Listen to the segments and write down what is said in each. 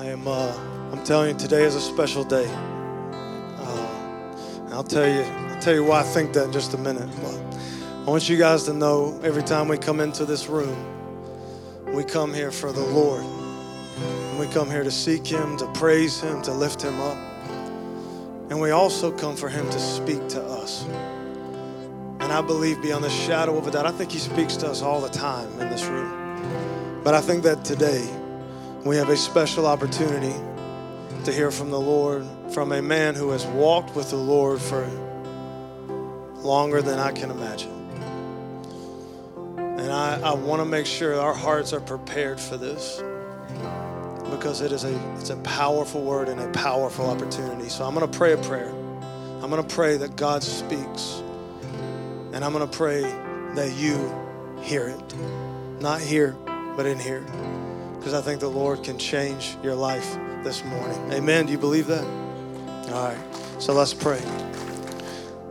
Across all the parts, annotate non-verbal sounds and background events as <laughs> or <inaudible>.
I am. Uh, I'm telling you, today is a special day. Uh, I'll tell you. I'll tell you why I think that in just a minute. But I want you guys to know every time we come into this room, we come here for the Lord. And we come here to seek Him, to praise Him, to lift Him up. And we also come for Him to speak to us. And I believe beyond the shadow of a doubt, I think He speaks to us all the time in this room. But I think that today we have a special opportunity to hear from the Lord from a man who has walked with the Lord for longer than I can imagine. And I, I want to make sure our hearts are prepared for this because it is a it's a powerful word and a powerful opportunity. So I'm going to pray a prayer. I'm going to pray that God speaks. And I'm going to pray that you hear it. Not here, but in here. Because I think the Lord can change your life this morning. Amen. Do you believe that? All right. So let's pray.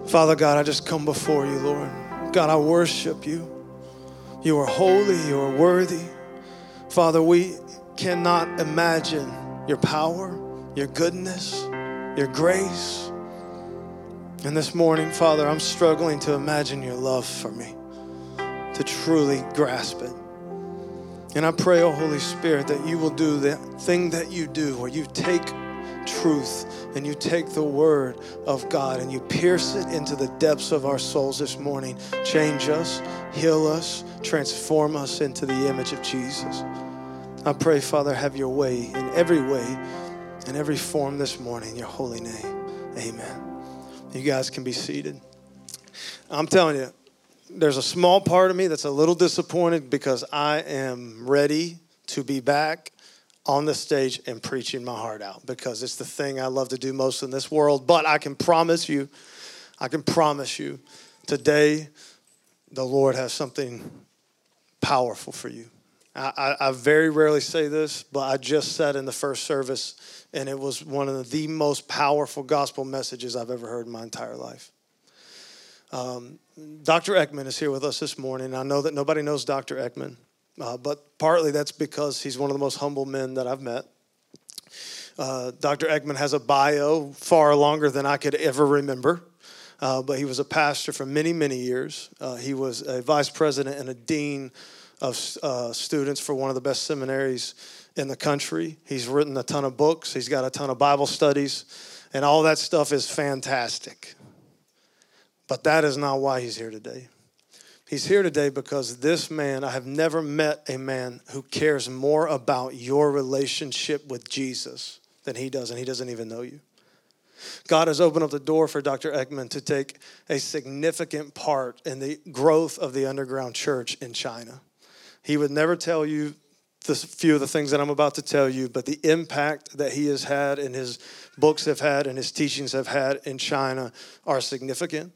Father God, I just come before you, Lord. God, I worship you. You are holy, you are worthy. Father, we cannot imagine your power, your goodness, your grace. And this morning, Father, I'm struggling to imagine your love for me, to truly grasp it. And I pray, oh Holy Spirit, that you will do the thing that you do, where you take truth and you take the word of God and you pierce it into the depths of our souls this morning. Change us, heal us, transform us into the image of Jesus. I pray, Father, have your way in every way, in every form this morning, in your holy name. Amen. You guys can be seated. I'm telling you, there's a small part of me that's a little disappointed because I am ready to be back on the stage and preaching my heart out because it's the thing I love to do most in this world. But I can promise you, I can promise you, today the Lord has something powerful for you. I, I, I very rarely say this, but I just said in the first service, and it was one of the most powerful gospel messages I've ever heard in my entire life. Um, Dr. Ekman is here with us this morning. I know that nobody knows Dr. Ekman, uh, but partly that's because he's one of the most humble men that I've met. Uh, Dr. Ekman has a bio far longer than I could ever remember, uh, but he was a pastor for many, many years. Uh, he was a vice president and a dean of uh, students for one of the best seminaries in the country. He's written a ton of books, he's got a ton of Bible studies, and all that stuff is fantastic. But that is not why he's here today. He's here today because this man, I have never met a man who cares more about your relationship with Jesus than he does, and he doesn't even know you. God has opened up the door for Dr. Ekman to take a significant part in the growth of the underground church in China. He would never tell you the few of the things that I'm about to tell you, but the impact that he has had and his books have had and his teachings have had in China are significant.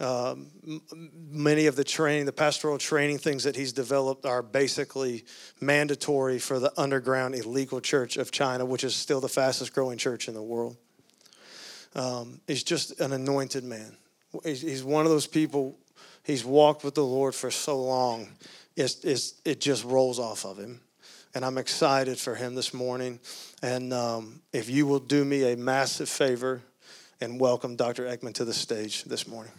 Um, many of the training, the pastoral training things that he's developed are basically mandatory for the underground illegal church of China, which is still the fastest growing church in the world. Um, he's just an anointed man. He's, he's one of those people, he's walked with the Lord for so long, it's, it's, it just rolls off of him. And I'm excited for him this morning. And um, if you will do me a massive favor and welcome Dr. Ekman to the stage this morning.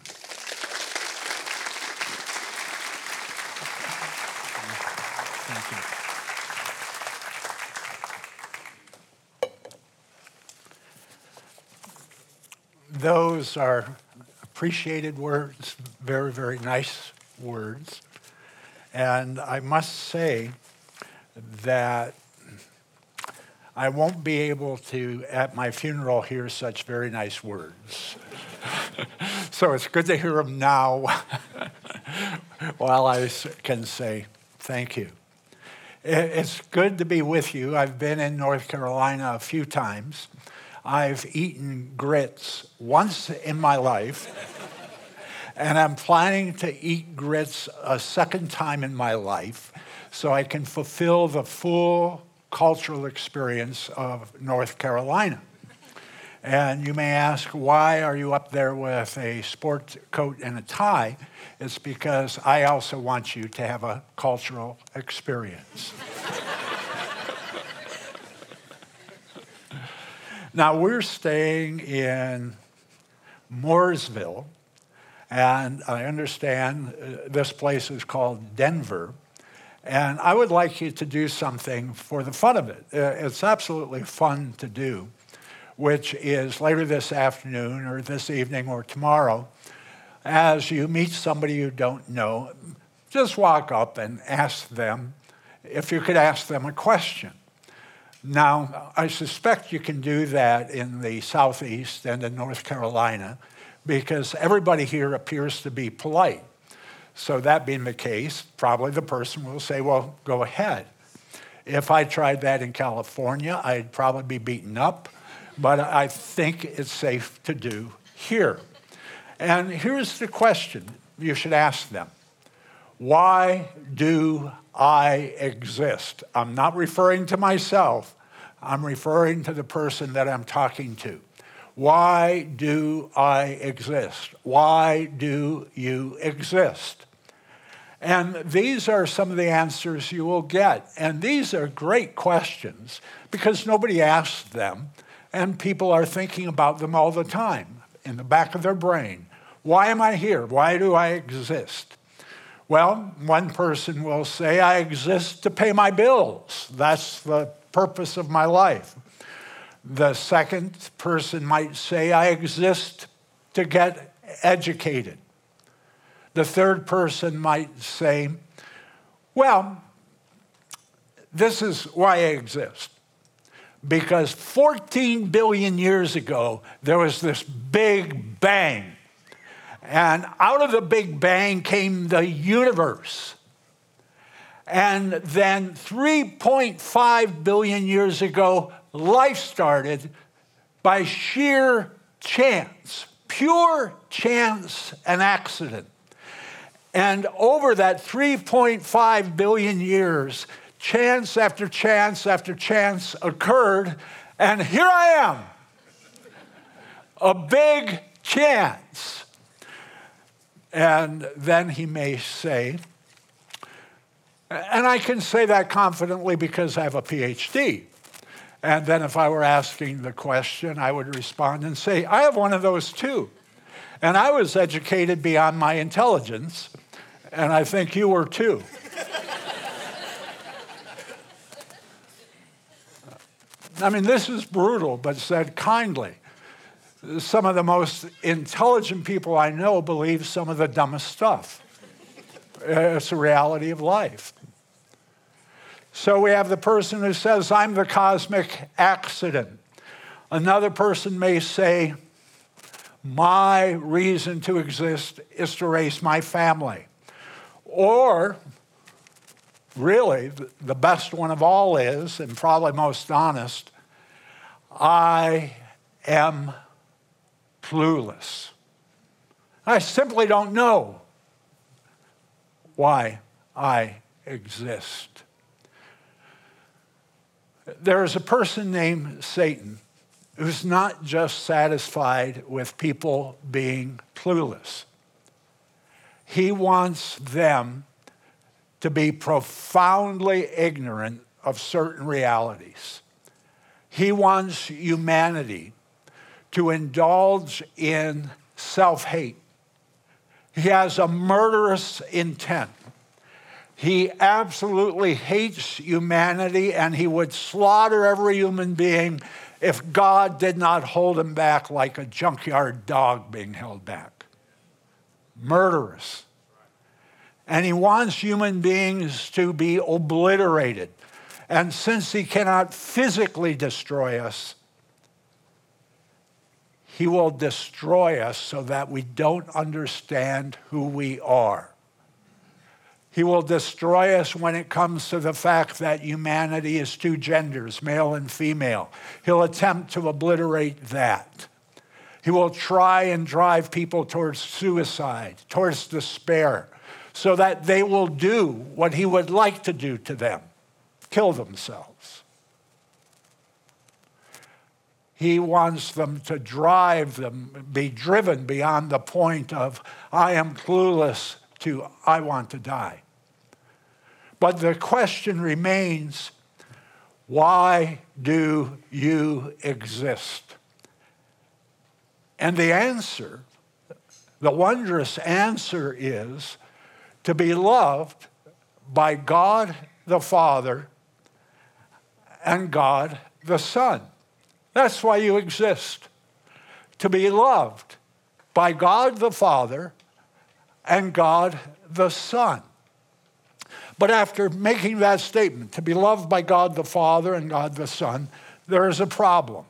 Those are appreciated words, very, very nice words. And I must say that I won't be able to, at my funeral, hear such very nice words. <laughs> so it's good to hear them now <laughs> while I can say thank you. It's good to be with you. I've been in North Carolina a few times. I've eaten grits once in my life, and I'm planning to eat grits a second time in my life so I can fulfill the full cultural experience of North Carolina. And you may ask, why are you up there with a sport coat and a tie? It's because I also want you to have a cultural experience. <laughs> Now, we're staying in Mooresville, and I understand uh, this place is called Denver. And I would like you to do something for the fun of it. Uh, it's absolutely fun to do, which is later this afternoon or this evening or tomorrow, as you meet somebody you don't know, just walk up and ask them if you could ask them a question. Now, I suspect you can do that in the Southeast and in North Carolina because everybody here appears to be polite. So, that being the case, probably the person will say, Well, go ahead. If I tried that in California, I'd probably be beaten up, but I think it's safe to do here. And here's the question you should ask them Why do I exist? I'm not referring to myself, I'm referring to the person that I'm talking to. Why do I exist? Why do you exist? And these are some of the answers you will get. And these are great questions because nobody asks them, and people are thinking about them all the time in the back of their brain. Why am I here? Why do I exist? Well, one person will say, I exist to pay my bills. That's the purpose of my life. The second person might say, I exist to get educated. The third person might say, Well, this is why I exist. Because 14 billion years ago, there was this big bang. And out of the big bang came the universe. And then 3.5 billion years ago, life started by sheer chance, pure chance and accident. And over that 3.5 billion years, chance after chance after chance occurred, and here I am. A big chance. And then he may say, and I can say that confidently because I have a PhD. And then if I were asking the question, I would respond and say, I have one of those too. And I was educated beyond my intelligence, and I think you were too. <laughs> I mean, this is brutal, but said kindly. Some of the most intelligent people I know believe some of the dumbest stuff. Uh, it's a reality of life. So we have the person who says, I'm the cosmic accident. Another person may say, My reason to exist is to raise my family. Or, really, the best one of all is, and probably most honest, I am clueless. I simply don't know why I exist. There is a person named Satan who's not just satisfied with people being clueless. He wants them to be profoundly ignorant of certain realities. He wants humanity to indulge in self hate. He has a murderous intent. He absolutely hates humanity and he would slaughter every human being if God did not hold him back like a junkyard dog being held back. Murderous. And he wants human beings to be obliterated. And since he cannot physically destroy us, he will destroy us so that we don't understand who we are. He will destroy us when it comes to the fact that humanity is two genders, male and female. He'll attempt to obliterate that. He will try and drive people towards suicide, towards despair, so that they will do what he would like to do to them kill themselves. He wants them to drive them, be driven beyond the point of, I am clueless, to I want to die. But the question remains Why do you exist? And the answer, the wondrous answer is to be loved by God the Father and God the Son. That's why you exist. To be loved by God the Father and God the Son. But after making that statement, to be loved by God the Father and God the Son, there is a problem.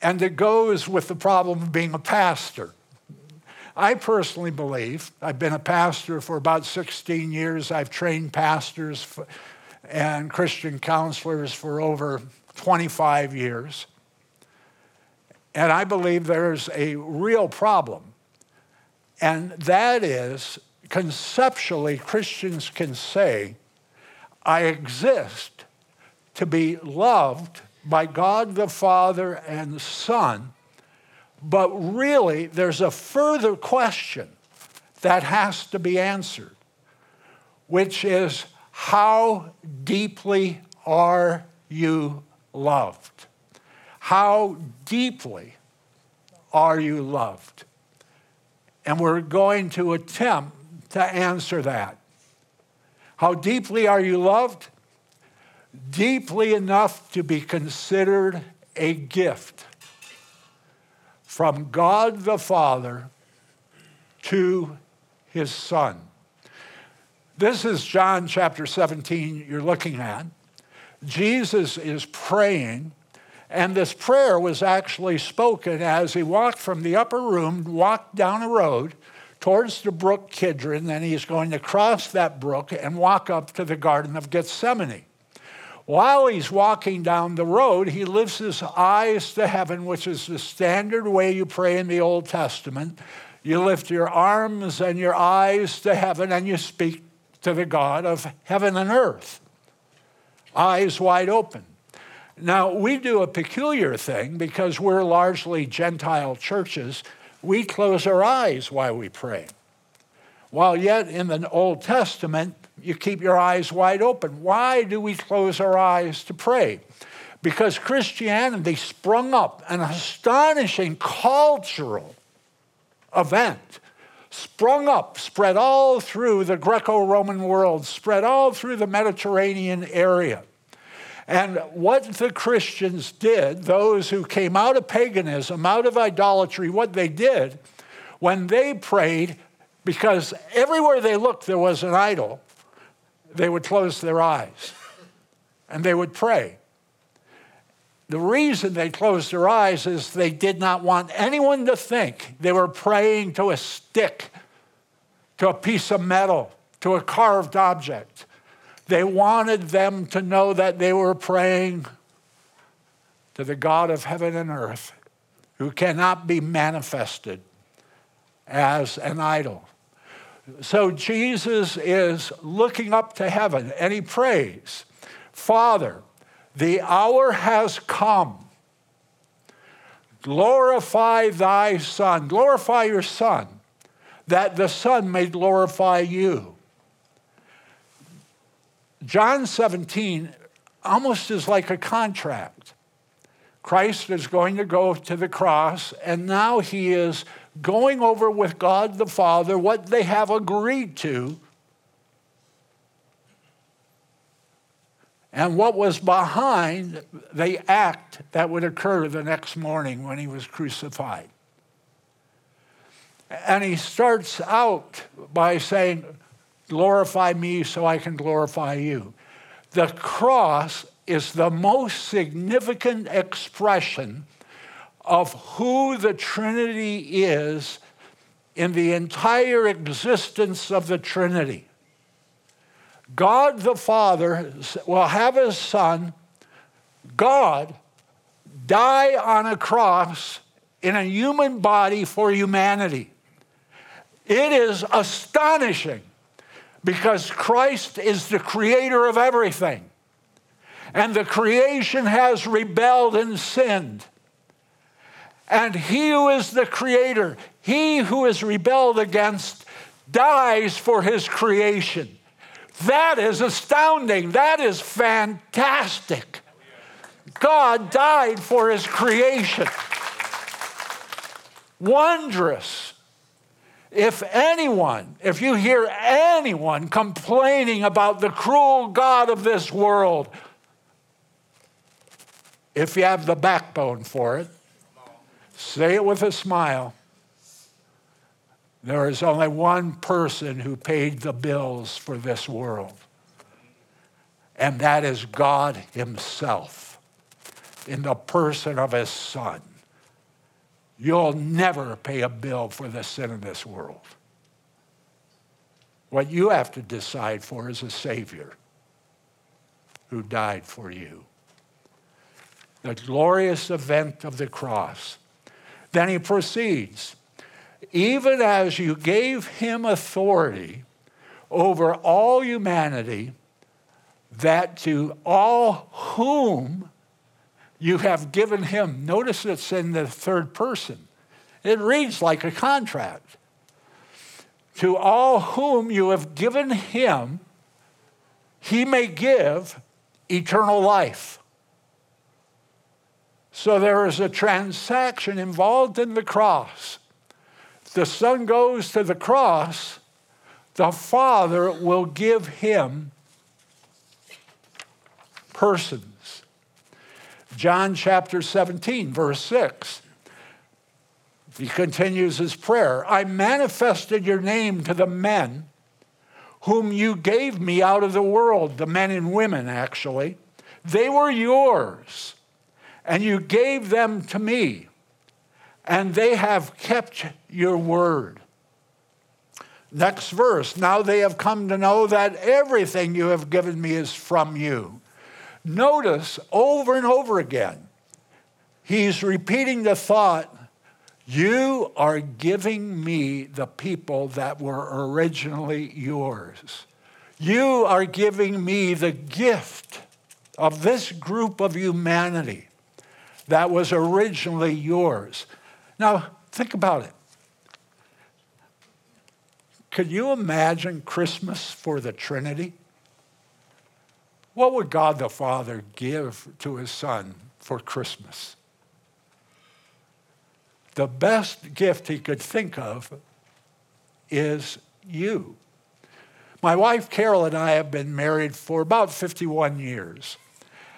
And it goes with the problem of being a pastor. I personally believe, I've been a pastor for about 16 years, I've trained pastors and Christian counselors for over 25 years. And I believe there's a real problem. And that is conceptually, Christians can say, I exist to be loved by God the Father and Son, but really there's a further question that has to be answered, which is how deeply are you loved? How deeply are you loved? And we're going to attempt to answer that. How deeply are you loved? Deeply enough to be considered a gift from God the Father to his Son. This is John chapter 17 you're looking at. Jesus is praying, and this prayer was actually spoken as he walked from the upper room, walked down a road, towards the brook Kidron, then he's going to cross that brook and walk up to the Garden of Gethsemane. While he's walking down the road, he lifts his eyes to heaven, which is the standard way you pray in the Old Testament. You lift your arms and your eyes to heaven and you speak to the God of heaven and earth, eyes wide open. Now, we do a peculiar thing because we're largely Gentile churches we close our eyes while we pray. While yet in the Old Testament, you keep your eyes wide open. Why do we close our eyes to pray? Because Christianity sprung up, an astonishing cultural event, sprung up, spread all through the Greco Roman world, spread all through the Mediterranean area. And what the Christians did, those who came out of paganism, out of idolatry, what they did when they prayed, because everywhere they looked there was an idol, they would close their eyes and they would pray. The reason they closed their eyes is they did not want anyone to think they were praying to a stick, to a piece of metal, to a carved object. They wanted them to know that they were praying to the God of heaven and earth who cannot be manifested as an idol. So Jesus is looking up to heaven and he prays, Father, the hour has come. Glorify thy Son, glorify your Son, that the Son may glorify you. John 17 almost is like a contract. Christ is going to go to the cross, and now he is going over with God the Father what they have agreed to and what was behind the act that would occur the next morning when he was crucified. And he starts out by saying, Glorify me so I can glorify you. The cross is the most significant expression of who the Trinity is in the entire existence of the Trinity. God the Father will have his Son, God, die on a cross in a human body for humanity. It is astonishing because Christ is the creator of everything. And the creation has rebelled and sinned. And he who is the creator, he who is rebelled against, dies for his creation That is astounding. That is fantastic. God died for his creation. Wondrous. If anyone, if you hear anyone complaining about the cruel God of this world, if you have the backbone for it, say it with a smile. There is only one person who paid the bills for this world, and that is God Himself in the person of His Son. You'll never pay a bill for the sin of this world. What you have to decide for is a Savior who died for you. The glorious event of the cross. Then he proceeds even as you gave him authority over all humanity, that to all whom you have given him. Notice it's in the third person. It reads like a contract. To all whom you have given him, he may give eternal life. So there is a transaction involved in the cross. The Son goes to the cross, the Father will give him persons. John chapter 17, verse 6. He continues his prayer I manifested your name to the men whom you gave me out of the world, the men and women, actually. They were yours, and you gave them to me, and they have kept your word. Next verse Now they have come to know that everything you have given me is from you. Notice over and over again, he's repeating the thought you are giving me the people that were originally yours. You are giving me the gift of this group of humanity that was originally yours. Now, think about it. Could you imagine Christmas for the Trinity? What would God the Father give to his Son for Christmas? The best gift he could think of is you. My wife Carol and I have been married for about 51 years,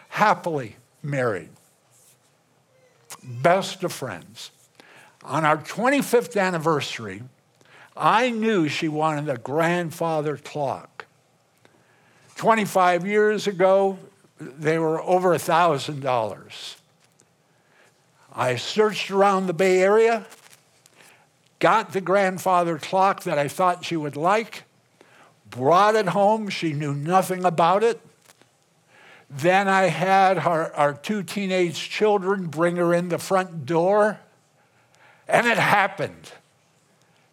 happily married, best of friends. On our 25th anniversary, I knew she wanted a grandfather clock. 25 years ago, they were over $1,000. I searched around the Bay Area, got the grandfather clock that I thought she would like, brought it home. She knew nothing about it. Then I had our, our two teenage children bring her in the front door, and it happened.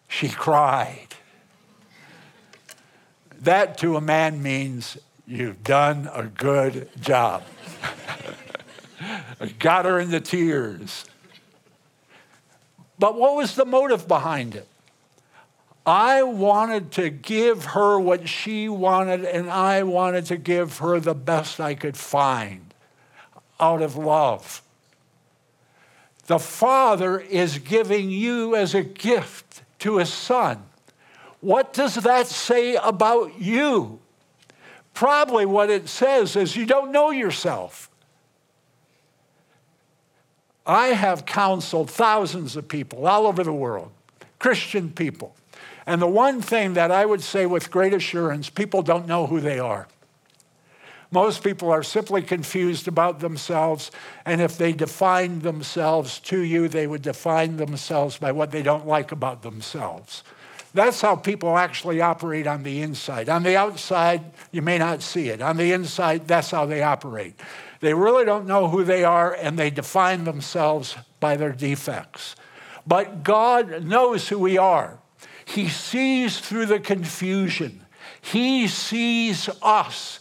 She cried. That to a man means you've done a good job. <laughs> Got her in the tears. But what was the motive behind it? I wanted to give her what she wanted, and I wanted to give her the best I could find out of love. The Father is giving you as a gift to His Son. What does that say about you? Probably what it says is you don't know yourself. I have counseled thousands of people all over the world, Christian people. And the one thing that I would say with great assurance people don't know who they are. Most people are simply confused about themselves, and if they define themselves to you, they would define themselves by what they don't like about themselves. That's how people actually operate on the inside. On the outside, you may not see it. On the inside, that's how they operate. They really don't know who they are and they define themselves by their defects. But God knows who we are. He sees through the confusion, He sees us.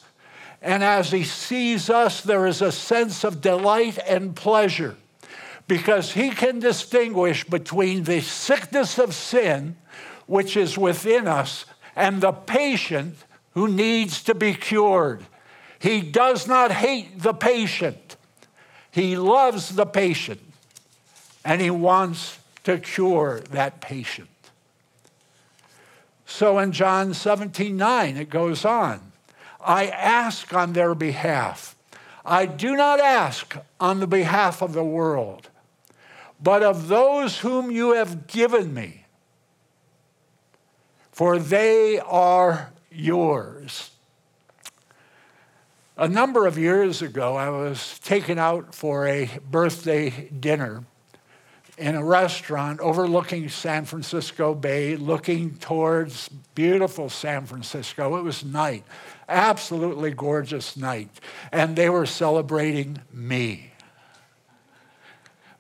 And as He sees us, there is a sense of delight and pleasure because He can distinguish between the sickness of sin which is within us and the patient who needs to be cured. He does not hate the patient, he loves the patient, and he wants to cure that patient. So in John 17 9, it goes on I ask on their behalf. I do not ask on the behalf of the world, but of those whom you have given me, for they are yours. A number of years ago, I was taken out for a birthday dinner in a restaurant overlooking San Francisco Bay, looking towards beautiful San Francisco. It was night, absolutely gorgeous night. And they were celebrating me.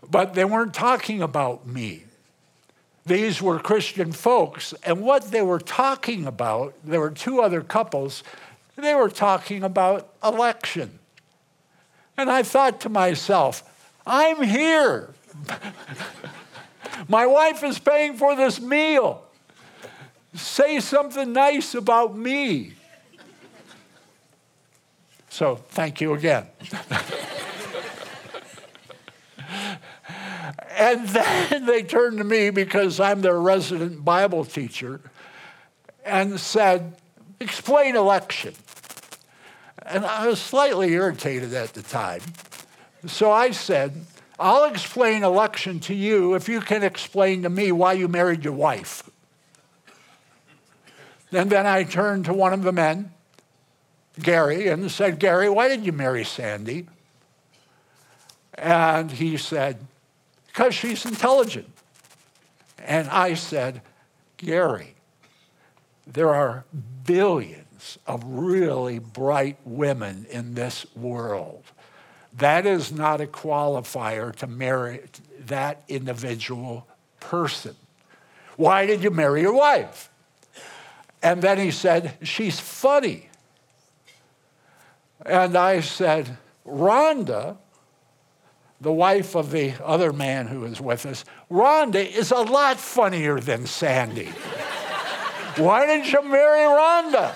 But they weren't talking about me. These were Christian folks. And what they were talking about, there were two other couples, they were talking about election. And I thought to myself, I'm here. <laughs> My wife is paying for this meal. Say something nice about me. So, thank you again. <laughs> and then they turned to me because I'm their resident Bible teacher and said, Explain election. And I was slightly irritated at the time. So I said, I'll explain election to you if you can explain to me why you married your wife. And then I turned to one of the men, Gary, and said, Gary, why did you marry Sandy? And he said, because she's intelligent. And I said, Gary, there are billions of really bright women in this world. That is not a qualifier to marry that individual person. Why did you marry your wife? And then he said, She's funny. And I said, Rhonda, the wife of the other man who is with us, Rhonda is a lot funnier than Sandy. <laughs> Why didn't you marry Rhonda?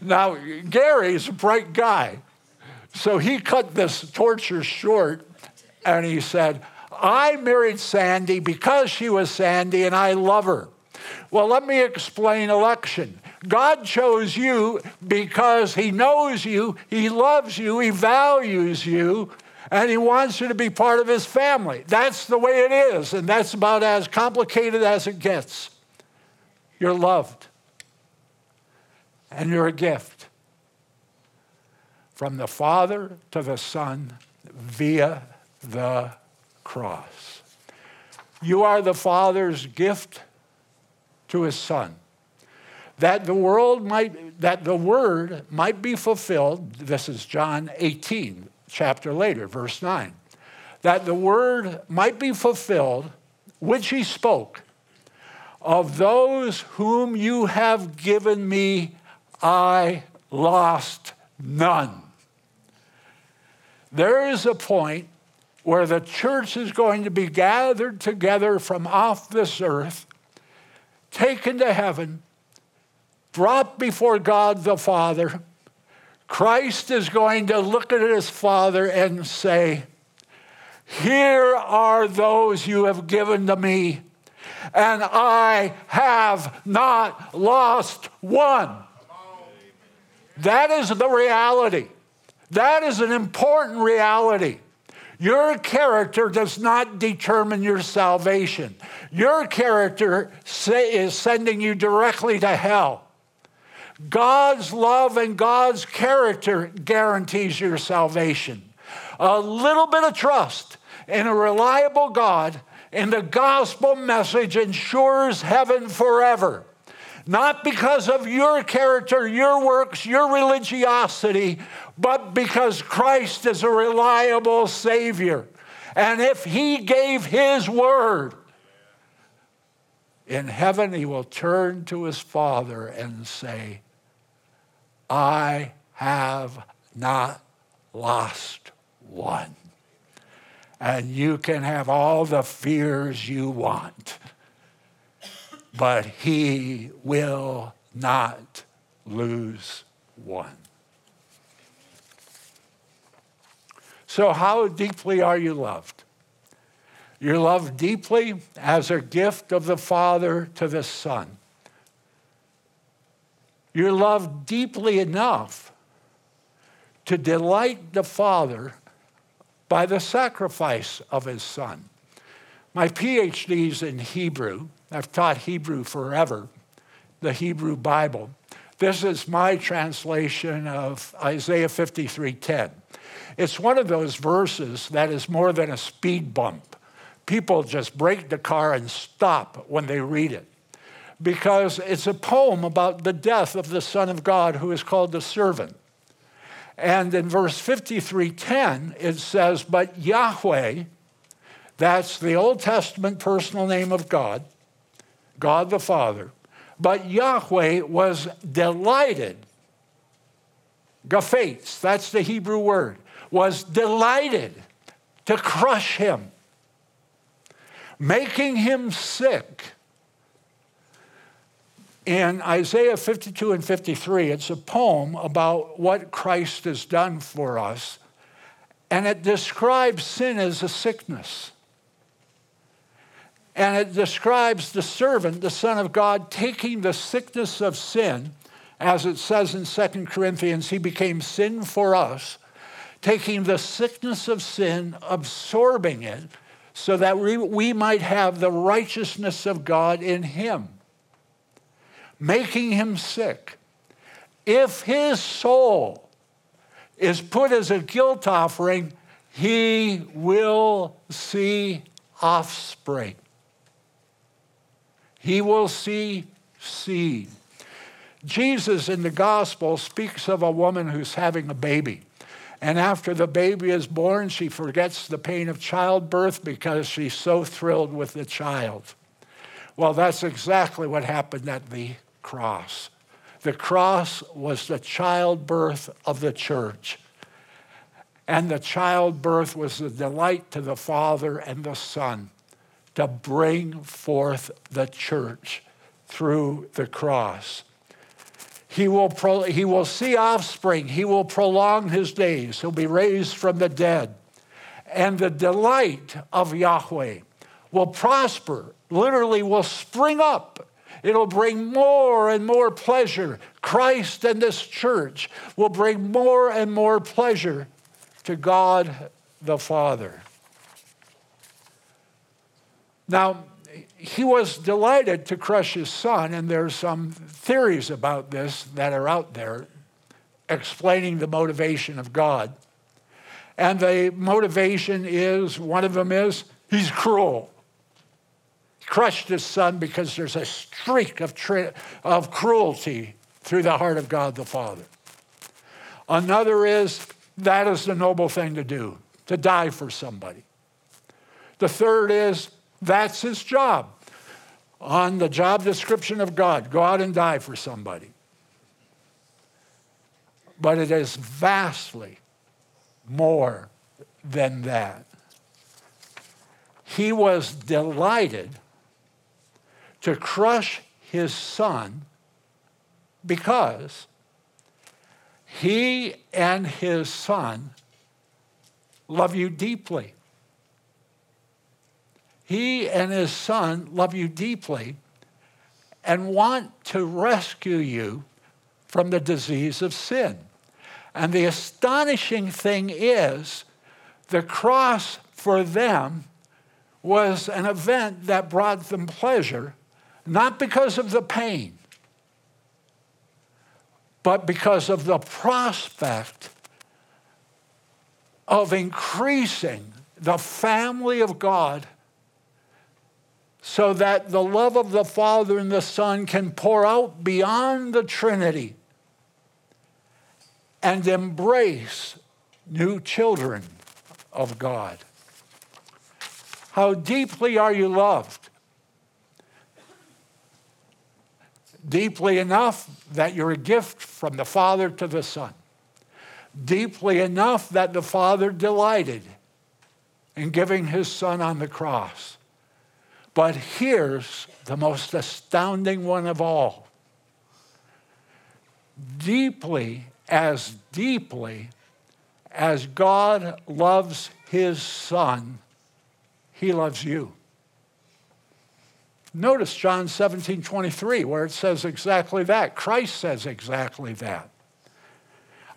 Now, Gary's a bright guy. So he cut this torture short and he said, I married Sandy because she was Sandy and I love her. Well, let me explain election. God chose you because He knows you, He loves you, He values you, and He wants you to be part of His family. That's the way it is, and that's about as complicated as it gets. You're loved and you're a gift from the Father to the Son via the cross. You are the Father's gift to his Son. That the world might, that the word might be fulfilled, this is John 18, chapter later, verse 9. That the word might be fulfilled, which he spoke, of those whom you have given me, I lost none. There is a point where the church is going to be gathered together from off this earth, taken to heaven, brought before God the Father. Christ is going to look at his Father and say, Here are those you have given to me, and I have not lost one. That is the reality. That is an important reality. Your character does not determine your salvation. Your character is sending you directly to hell. God's love and God's character guarantees your salvation. A little bit of trust in a reliable God and the gospel message ensures heaven forever not because of your character, your works, your religiosity, but because Christ is a reliable Savior. And if He gave His word, in heaven He will turn to His Father and say, I have not lost one. And you can have all the fears you want but he will not lose one. So, how deeply are you loved? You're loved deeply as a gift of the Father to the Son. You're loved deeply enough to delight the Father by the sacrifice of his Son. My PhD is in Hebrew. I've taught Hebrew forever, the Hebrew Bible. This is my translation of Isaiah 53:10. It's one of those verses that is more than a speed bump. People just brake the car and stop when they read it because it's a poem about the death of the Son of God who is called the servant. And in verse 53:10 it says, "But Yahweh, that's the Old Testament personal name of God, God the Father, but Yahweh was delighted. Gafetz, that's the Hebrew word, was delighted to crush him, making him sick in Isaiah 52 and 53, it's a poem about what Christ has done for us, and it describes sin as a sickness. And it describes the servant, the Son of God, taking the sickness of sin, as it says in 2 Corinthians, he became sin for us, taking the sickness of sin, absorbing it, so that we, we might have the righteousness of God in him making him sick. If his soul is put as a guilt offering, he will see offspring. He will see seed. Jesus in the gospel speaks of a woman who's having a baby. And after the baby is born, she forgets the pain of childbirth because she's so thrilled with the child. Well, that's exactly what happened at the cross. The cross was the childbirth of the church. And the childbirth was the delight to the Father and the Son to bring forth the church through the cross. He will, pro- he will see offspring. He will prolong his days. He'll be raised from the dead. And the delight of Yahweh will prosper, literally, will spring up It'll bring more and more pleasure. Christ and this church will bring more and more pleasure to God the Father. Now, he was delighted to crush his son, and there's some theories about this that are out there explaining the motivation of God. And the motivation is one of them is he's cruel crushed his son because there's a streak of, tri- of cruelty through the heart of God the Father. Another is that is the noble thing to do, to die for somebody. The third is that's his job. On the job description of God, go out and die for somebody. But it is vastly more than that. He was delighted to crush his son because he and his son love you deeply. He and his son love you deeply and want to rescue you from the disease of sin. And the astonishing thing is, the cross for them was an event that brought them pleasure not because of the pain, but because of the prospect of increasing the family of God so that the love of the Father and the Son can pour out beyond the Trinity and embrace new children of God. How deeply are you loved? deeply enough that you're a gift from the Father to the Son, deeply enough that the Father delighted in giving his Son on the cross, But here's the most astounding one of all. Deeply, as deeply as God loves his son, he loves you. Notice John 17, 23, where it says exactly that. Christ says exactly that.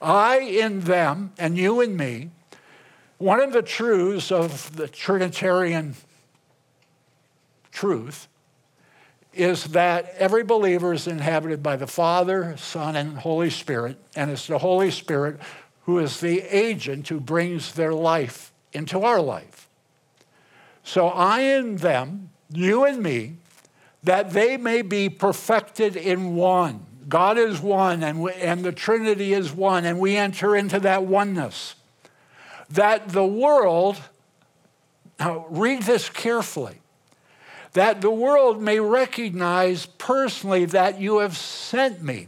I in them and you in me. One of the truths of the Trinitarian truth is that every believer is inhabited by the Father, Son, and Holy Spirit, and it's the Holy Spirit who is the agent who brings their life into our life. So I in them, you and me, that they may be perfected in one. God is one, and, we, and the Trinity is one, and we enter into that oneness. That the world, now read this carefully, that the world may recognize personally that you have sent me.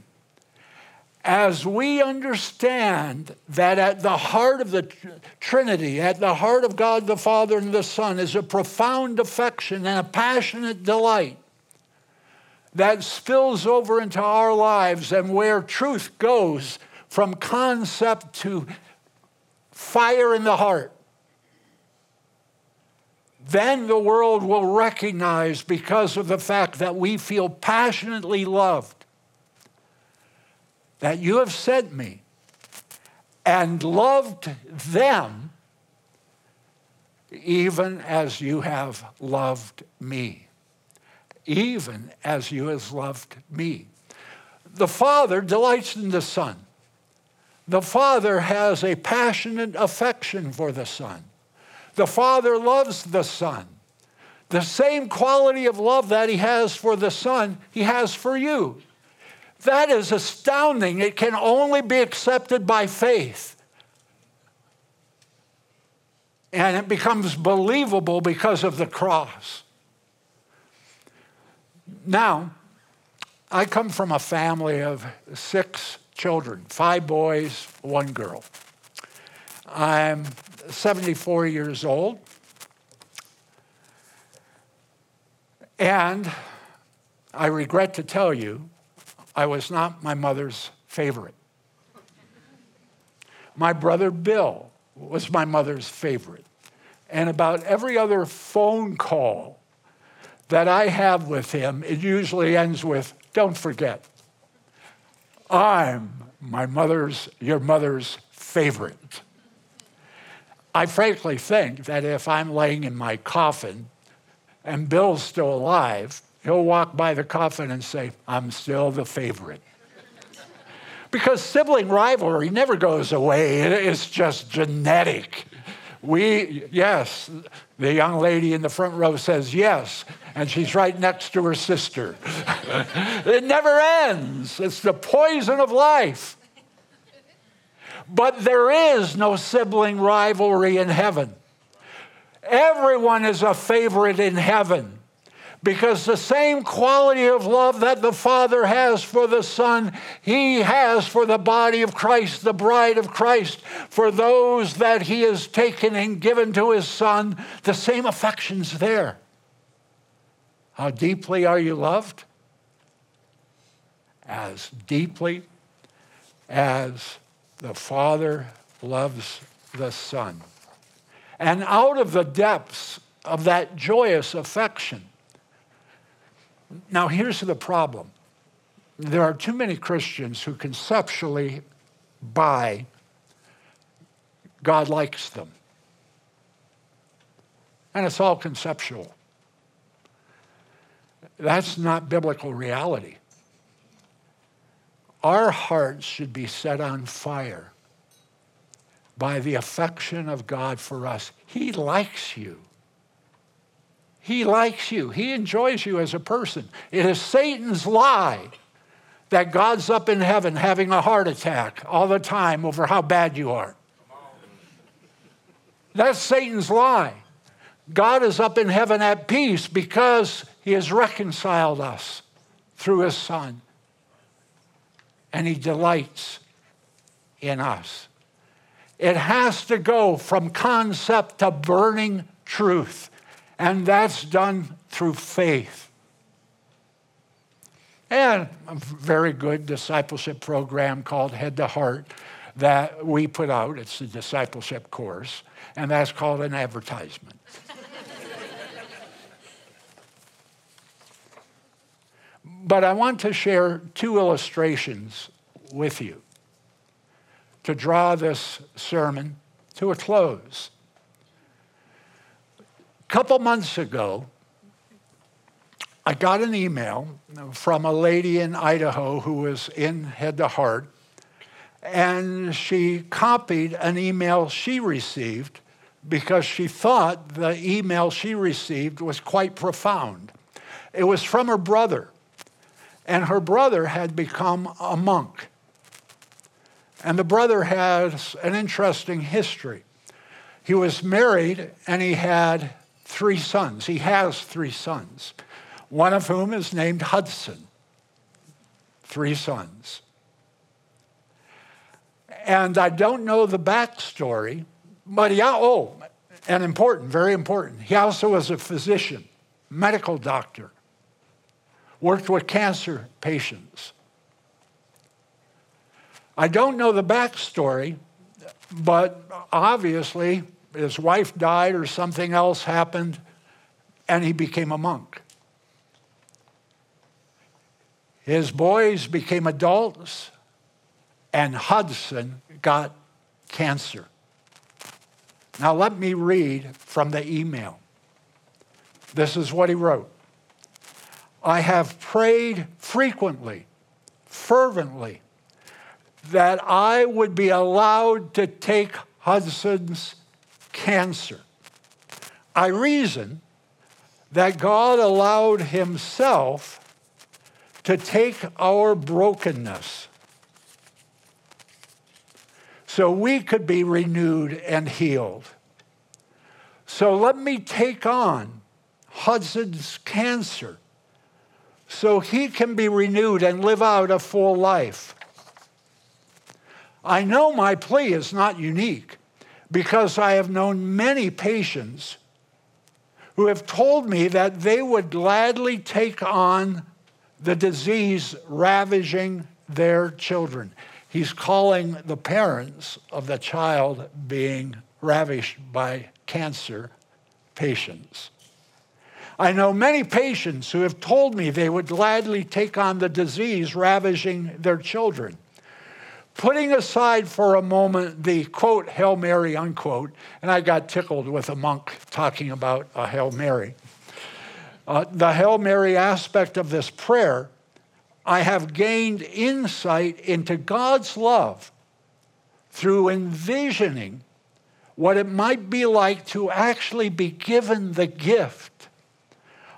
As we understand that at the heart of the Trinity, at the heart of God the Father and the Son, is a profound affection and a passionate delight that spills over into our lives and where truth goes from concept to fire in the heart, then the world will recognize because of the fact that we feel passionately loved that you have sent me and loved them even as you have loved me even as you have loved me. The Father delights in the Son. The Father has a passionate affection for the Son. The Father loves the Son. The same quality of love that He has for the Son, He has for you. That is astounding. It can only be accepted by faith. And it becomes believable because of the cross. Now, I come from a family of six children five boys, one girl. I'm 74 years old. And I regret to tell you, I was not my mother's favorite. My brother Bill was my mother's favorite. And about every other phone call that I have with him, it usually ends with, Don't forget, I'm my mother's, your mother's favorite. I frankly think that if I'm laying in my coffin and Bill's still alive, he'll walk by the coffin and say, I'm still the favorite. because sibling rivalry never goes away, it's just genetic. We, yes, the young lady in the front row says yes, and she's right next to her sister. <laughs> it never ends. It's the poison of life. But there is no sibling rivalry in heaven. Everyone is a favorite in heaven because the same quality of love that the Father has for the Son, He has for the body of Christ, the bride of Christ, for those that He has taken and given to His Son, the same affections there. How deeply are you loved? As deeply as the Father loves the Son. And out of the depths of that joyous affection, now, here's the problem there are too many Christians who conceptually buy God likes them. And it's all conceptual. That's not biblical reality. Our hearts should be set on fire by the affection of God for us. He likes you. He likes you, He enjoys you as a person. It is Satan's lie that God's up in heaven having a heart attack all the time over how bad you are. That's Satan's lie. God is up in heaven at peace because he has reconciled us through his Son. And he delights in us. It has to go from concept to burning truth. And that's done through faith. And a very good discipleship program called Head to Heart that we put out. It's a discipleship course, and that's called an advertisement. But I want to share two illustrations with you to draw this sermon to a close. A couple months ago, I got an email from a lady in Idaho who was in Head to Heart, and she copied an email she received because she thought the email she received was quite profound. It was from her brother, and her brother had become a monk. And the brother has an interesting history. He was married and he had three sons. He has three sons, one of whom is named Hudson. Three sons. And I don't know the backstory, but he, oh, and important, very important. He also was a physician, medical doctor, worked with cancer patients. I don't know the backstory, but obviously his wife died or something else happened and he became a monk. His boys became adults and Hudson got cancer. Now, let me read from the email. This is what he wrote I have prayed frequently, fervently, that I would be allowed to take Hudson's cancer. I reason that God allowed Himself to take our brokenness so we could be renewed and healed. So let me take on Hudson's cancer so he can be renewed and live out a full life. I know my plea is not unique because I have known many patients who have told me that they would gladly take on the disease ravaging their children. He's calling the parents of the child being ravished by cancer patients. I know many patients who have told me they would gladly take on the disease ravaging their children. Putting aside for a moment the quote, Hail Mary, unquote, and I got tickled with a monk talking about a Hail Mary. Uh, the Hail Mary aspect of this prayer, I have gained insight into God's love through envisioning what it might be like to actually be given the gift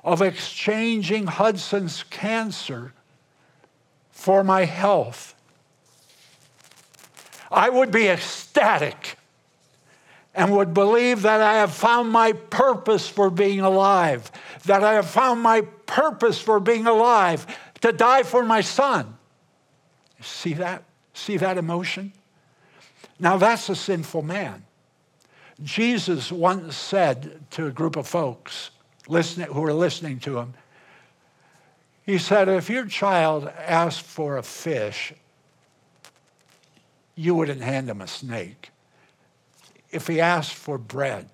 of exchanging Hudson's cancer for my health I would be ecstatic and would believe that I have found my purpose for being alive, that I have found my purpose for being alive to die for my son. See that? See that emotion? Now that's a sinful man. Jesus once said to a group of folks listening, who were listening to him, he said, If your child asked for a fish you wouldn't hand him a snake. If he asked for bread,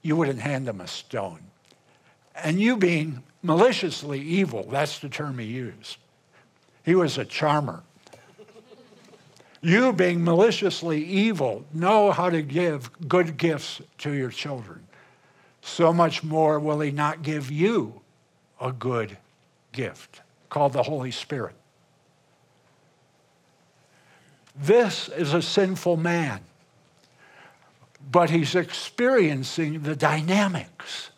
you wouldn't hand him a stone. And you being maliciously evil, that's the term he used. He was a charmer. you being maliciously evil, know how to give good gifts to your children. So much more will he not give you a good gift called the Holy Spirit. This is a sinful man, but he's experiencing the dynamics.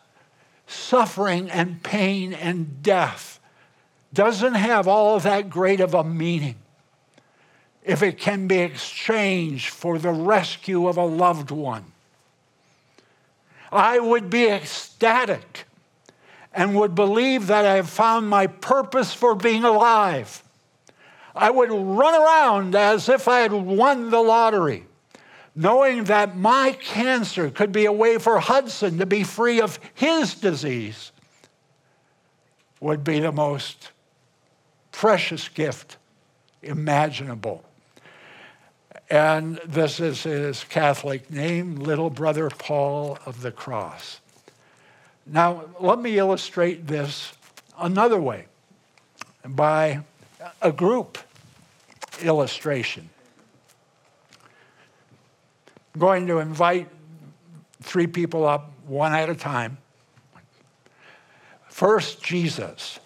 Suffering and pain and death doesn't have all of that great of a meaning if it can be exchanged for the rescue of a loved one. I would be ecstatic and would believe that I have found my purpose for being alive I would run around as if I had won the lottery knowing that my cancer could be a way for Hudson to be free of his disease, would be the most precious gift imaginable. And this is his Catholic name, Little Brother Paul of the Cross. Now, let me illustrate this another way by a group illustration. I'm going to invite three people up, one at a time. First, Jesus.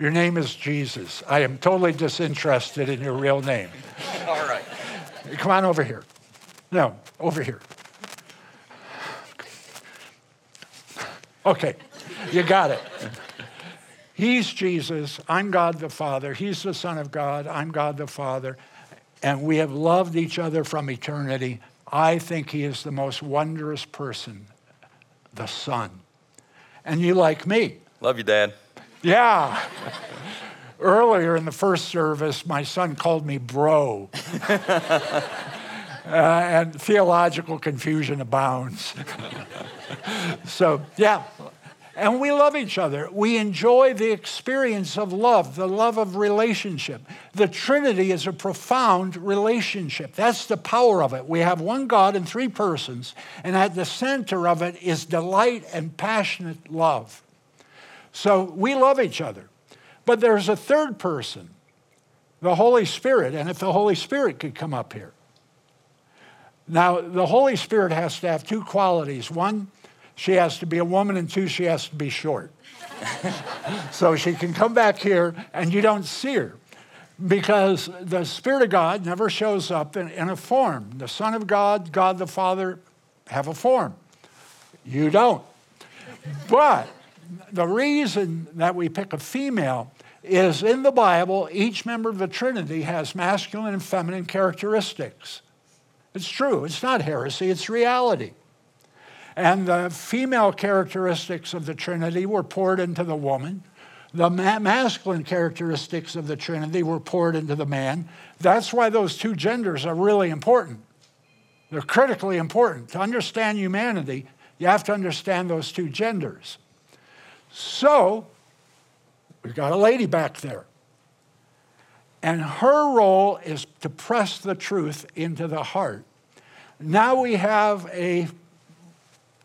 Your name is Jesus. I am totally disinterested in your real name. All right. Come on over here. No, over here. Okay, you got it. He's Jesus. I'm God the Father. He's the Son of God. I'm God the Father. And we have loved each other from eternity. I think He is the most wondrous person, the Son. And you like me. Love you, Dad. Yeah. Earlier in the first service, my son called me bro. <laughs> uh, and theological confusion abounds. <laughs> so, yeah. And we love each other. We enjoy the experience of love, the love of relationship. The Trinity is a profound relationship. That's the power of it. We have one God in three persons, and at the center of it is delight and passionate love. So we love each other. But there's a third person, the Holy Spirit. And if the Holy Spirit could come up here. Now, the Holy Spirit has to have two qualities. One, she has to be a woman, and two, she has to be short. <laughs> so she can come back here and you don't see her because the Spirit of God never shows up in, in a form. The Son of God, God the Father, have a form. You don't. But the reason that we pick a female is in the Bible, each member of the Trinity has masculine and feminine characteristics. It's true, it's not heresy, it's reality. And the female characteristics of the Trinity were poured into the woman. The ma- masculine characteristics of the Trinity were poured into the man. That's why those two genders are really important. They're critically important. To understand humanity, you have to understand those two genders. So, we've got a lady back there. And her role is to press the truth into the heart. Now we have a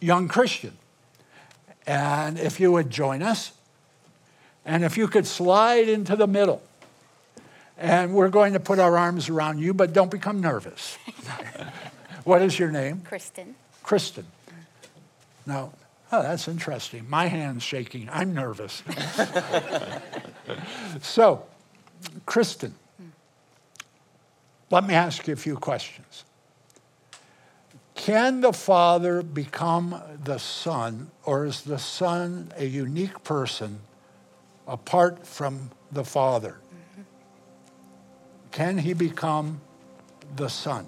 young Christian. And if you would join us, and if you could slide into the middle, and we're going to put our arms around you, but don't become nervous. <laughs> what is your name? Kristen. Kristen. Now, Oh, that's interesting. My hand's shaking. I'm nervous. <laughs> so, Kristen, let me ask you a few questions. Can the Father become the Son, or is the Son a unique person apart from the Father? Can he become the Son?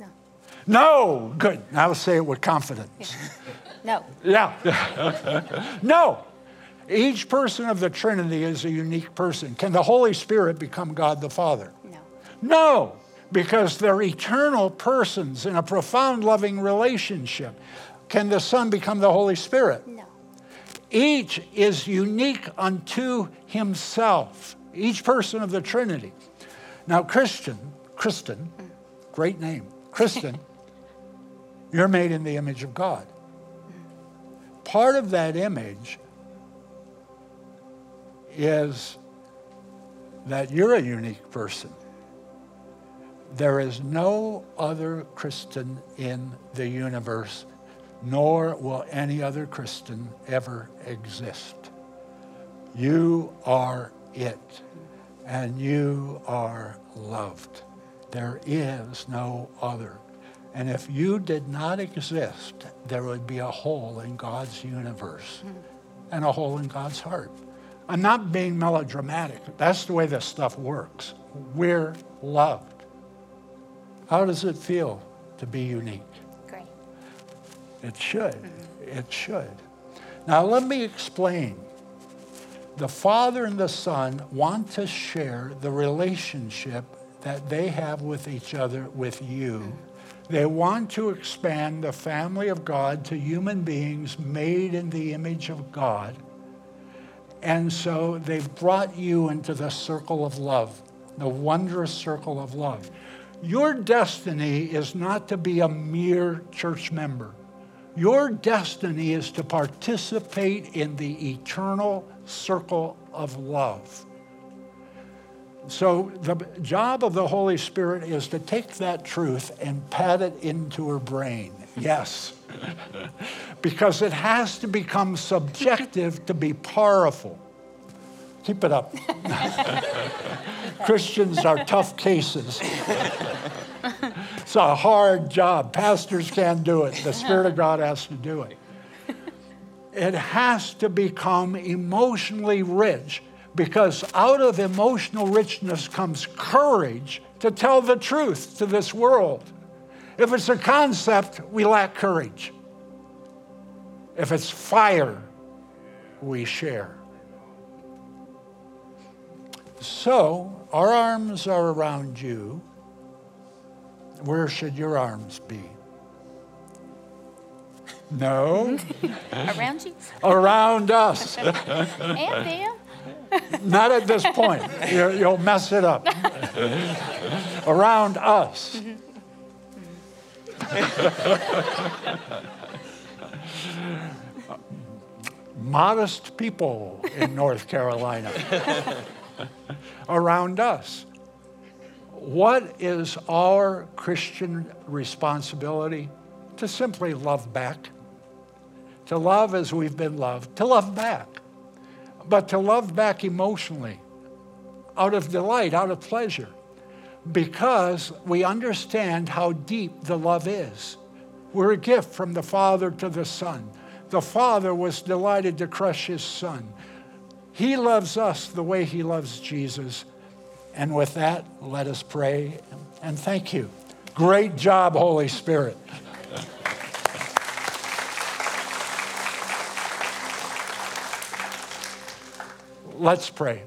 No. No! Good. Now say it with confidence. No. Yeah. <laughs> no. Each person of the Trinity is a unique person. Can the Holy Spirit become God the Father? No. No, because they're eternal persons in a profound loving relationship. Can the Son become the Holy Spirit? No. Each is unique unto himself, each person of the Trinity. Now, Christian, Kristen, mm. great name, Kristen, <laughs> you're made in the image of God part of that image is that you're a unique person. There is no other Christian in the universe, nor will any other Christian ever exist. You are it, and you are loved. There is no other. And if you did not exist, there would be a hole in God's universe and a hole in God's heart. I'm not being melodramatic. That's the way this stuff works. We're loved. How does it feel to be unique? Great. It should. Mm-hmm. It should. Now, let me explain. The Father and the Son want to share the relationship that they have with each other, with you. They want to expand the family of God to human beings made in the image of God. And so they've brought you into the circle of love, the wondrous circle of love. Your destiny is not to be a mere church member. Your destiny is to participate in the eternal circle of love. So, the job of the Holy Spirit is to take that truth and pat it into her brain. Yes. <laughs> because it has to become subjective to be powerful. Keep it up. <laughs> Christians are tough cases. <laughs> it's a hard job. Pastors can't do it. The Spirit of God has to do it. It has to become emotionally rich because out of emotional richness comes courage to tell the truth to this world. If it's a concept, we lack courage. If it's fire, we share. So, our arms are around you. Where should your arms be? No, <laughs> Around you? around us. <laughs> And them? Not at this point. You- You'll mess it up. Around us. Modest people in North Carolina. Around us. What is our Christian responsibility? To simply love back. To love as we've been loved. To love back but to love back emotionally, out of delight, out of pleasure, because we understand how deep the love is. We're a gift from the Father to the Son. The Father was delighted to crush his Son. He loves us the way he loves Jesus. And with that, let us pray and thank you. Great job, Holy Spirit. Let's pray.